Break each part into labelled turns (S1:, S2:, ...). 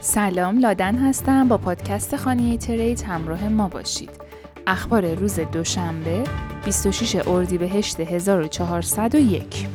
S1: سلام لادن هستم با پادکست خانه ترید همراه ما باشید. اخبار روز دوشنبه 26 اردیبهشت 1401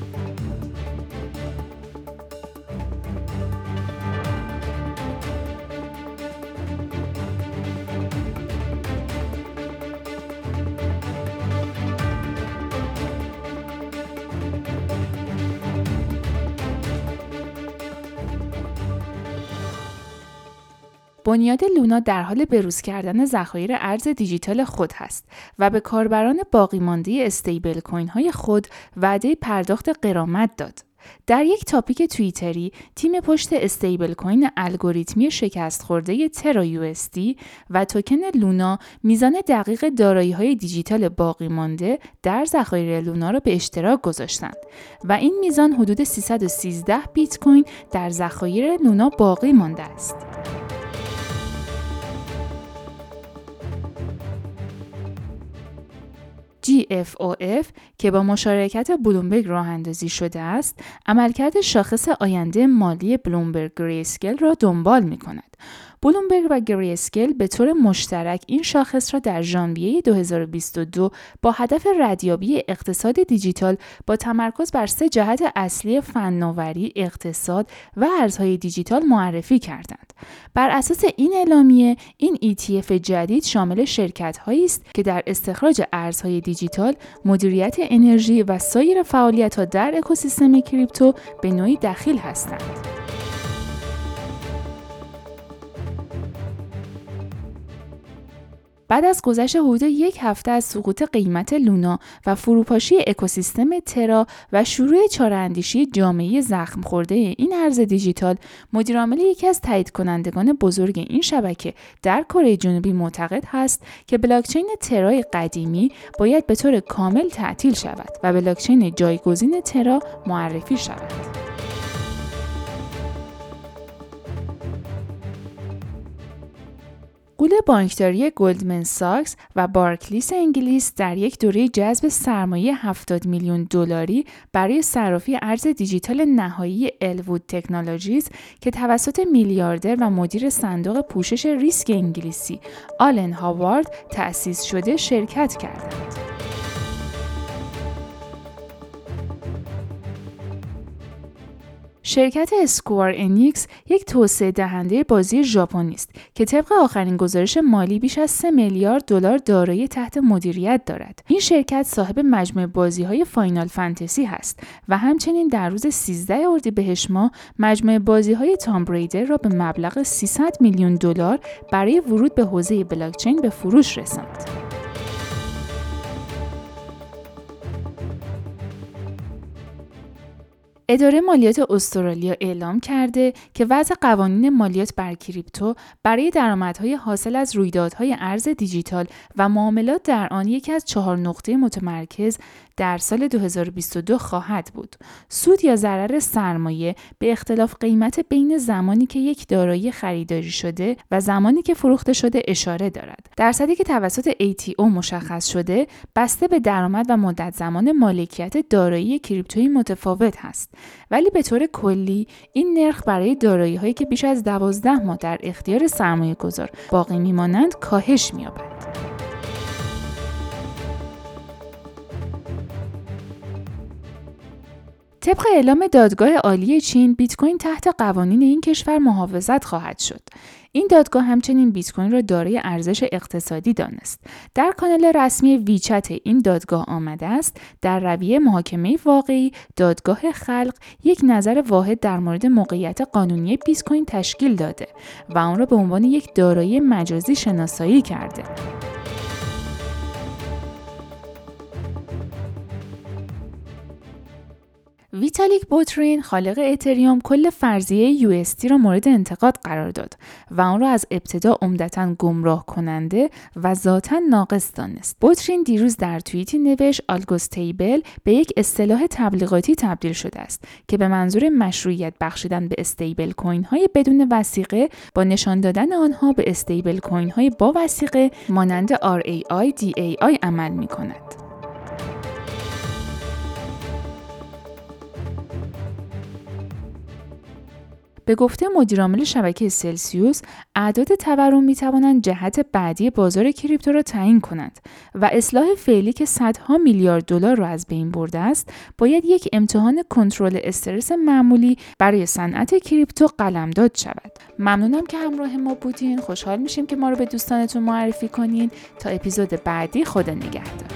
S1: بنیاد لونا در حال بروز کردن ذخایر ارز دیجیتال خود هست و به کاربران باقی مانده استیبل کوین های خود وعده پرداخت غرامت داد. در یک تاپیک توییتری تیم پشت استیبل کوین الگوریتمی شکست خورده ترا یو و توکن لونا میزان دقیق دارایی های دیجیتال باقی مانده در ذخایر لونا را به اشتراک گذاشتند و این میزان حدود 313 بیت کوین در ذخایر لونا باقی مانده است. GFOF که با مشارکت بلومبرگ راه اندازی شده است، عملکرد شاخص آینده مالی بلومبرگ گریسکل را دنبال می کند. بلومبرگ و گری اسکل به طور مشترک این شاخص را در ژانویه 2022 با هدف ردیابی اقتصاد دیجیتال با تمرکز بر سه جهت اصلی فناوری، اقتصاد و ارزهای دیجیتال معرفی کردند. بر اساس این اعلامیه، این ETF جدید شامل شرکت هایی است که در استخراج ارزهای دیجیتال، مدیریت انرژی و سایر فعالیت ها در اکوسیستم کریپتو به نوعی دخیل هستند. بعد از گذشت حدود یک هفته از سقوط قیمت لونا و فروپاشی اکوسیستم ترا و شروع چاراندیشی جامعه زخم خورده این ارز دیجیتال مدیرعامل یکی از تایید کنندگان بزرگ این شبکه در کره جنوبی معتقد هست که بلاکچین ترای قدیمی باید به طور کامل تعطیل شود و بلاکچین جایگزین ترا معرفی شود. قول بانکداری گلدمن ساکس و بارکلیس انگلیس در یک دوره جذب سرمایه 70 میلیون دلاری برای صرافی ارز دیجیتال نهادی Elwood Technologies که توسط میلیاردر و مدیر صندوق پوشش ریسک انگلیسی آلن هاوارد تأسیس شده شرکت کردند. شرکت Square Enix یک توسعه دهنده بازی ژاپنی است که طبق آخرین گزارش مالی بیش از 3 میلیارد دلار دارایی تحت مدیریت دارد. این شرکت صاحب مجموعه بازی های فاینال فانتزی هست و همچنین در روز 13 اردیبهشت ماه مجموعه بازی های تام بریدر را به مبلغ 300 میلیون دلار برای ورود به حوزه بلاکچین به فروش رساند. اداره مالیات استرالیا اعلام کرده که وضع قوانین مالیات بر کریپتو برای درآمدهای حاصل از رویدادهای ارز دیجیتال و معاملات در آن یکی از چهار نقطه متمرکز در سال 2022 خواهد بود. سود یا ضرر سرمایه به اختلاف قیمت بین زمانی که یک دارایی خریداری شده و زمانی که فروخته شده اشاره دارد. درصدی که توسط ATO مشخص شده بسته به درآمد و مدت زمان مالکیت دارایی کریپتویی متفاوت ولی به طور کلی این نرخ برای دارایی هایی که بیش از 12 ماه در اختیار سرمایه گذار باقی میمانند کاهش می‌یابد. طبق اعلام دادگاه عالی چین بیت کوین تحت قوانین این کشور محافظت خواهد شد این دادگاه همچنین بیت کوین را دارای ارزش اقتصادی دانست. در کانال رسمی ویچت این دادگاه آمده است در رویه محاکمه واقعی دادگاه خلق یک نظر واحد در مورد موقعیت قانونی بیت کوین تشکیل داده و آن را به عنوان یک دارایی مجازی شناسایی کرده. ویتالیک بوترین خالق اتریوم کل فرضیه یو را مورد انتقاد قرار داد و آن را از ابتدا عمدتا گمراه کننده و ذاتا ناقص دانست. بوترین دیروز در توییتی نوشت آلگوستیبل به یک اصطلاح تبلیغاتی تبدیل شده است که به منظور مشروعیت بخشیدن به استیبل کوین های بدون وسیقه با نشان دادن آنها به استیبل کوین های با وسیقه مانند RAI DAI عمل می کند. به گفته مدیرعامل شبکه سلسیوس اعداد تورم می توانند جهت بعدی بازار کریپتو را تعیین کنند و اصلاح فعلی که صدها میلیارد دلار را از بین برده است باید یک امتحان کنترل استرس معمولی برای صنعت کریپتو قلمداد شود. ممنونم که همراه ما بودین. خوشحال میشیم که ما رو به دوستانتون معرفی کنین. تا اپیزود بعدی خدا نگهدار.